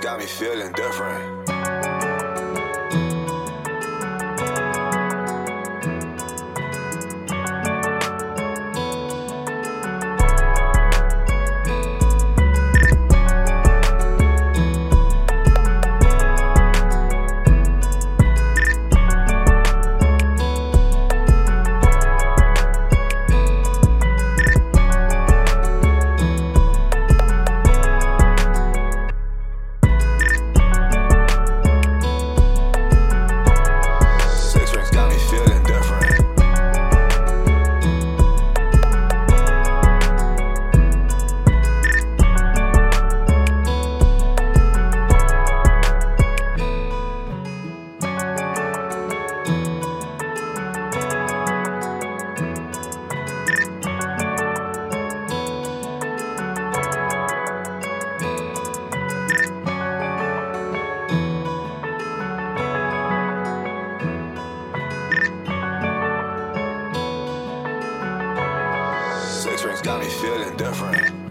got me feeling different. Got me feeling different.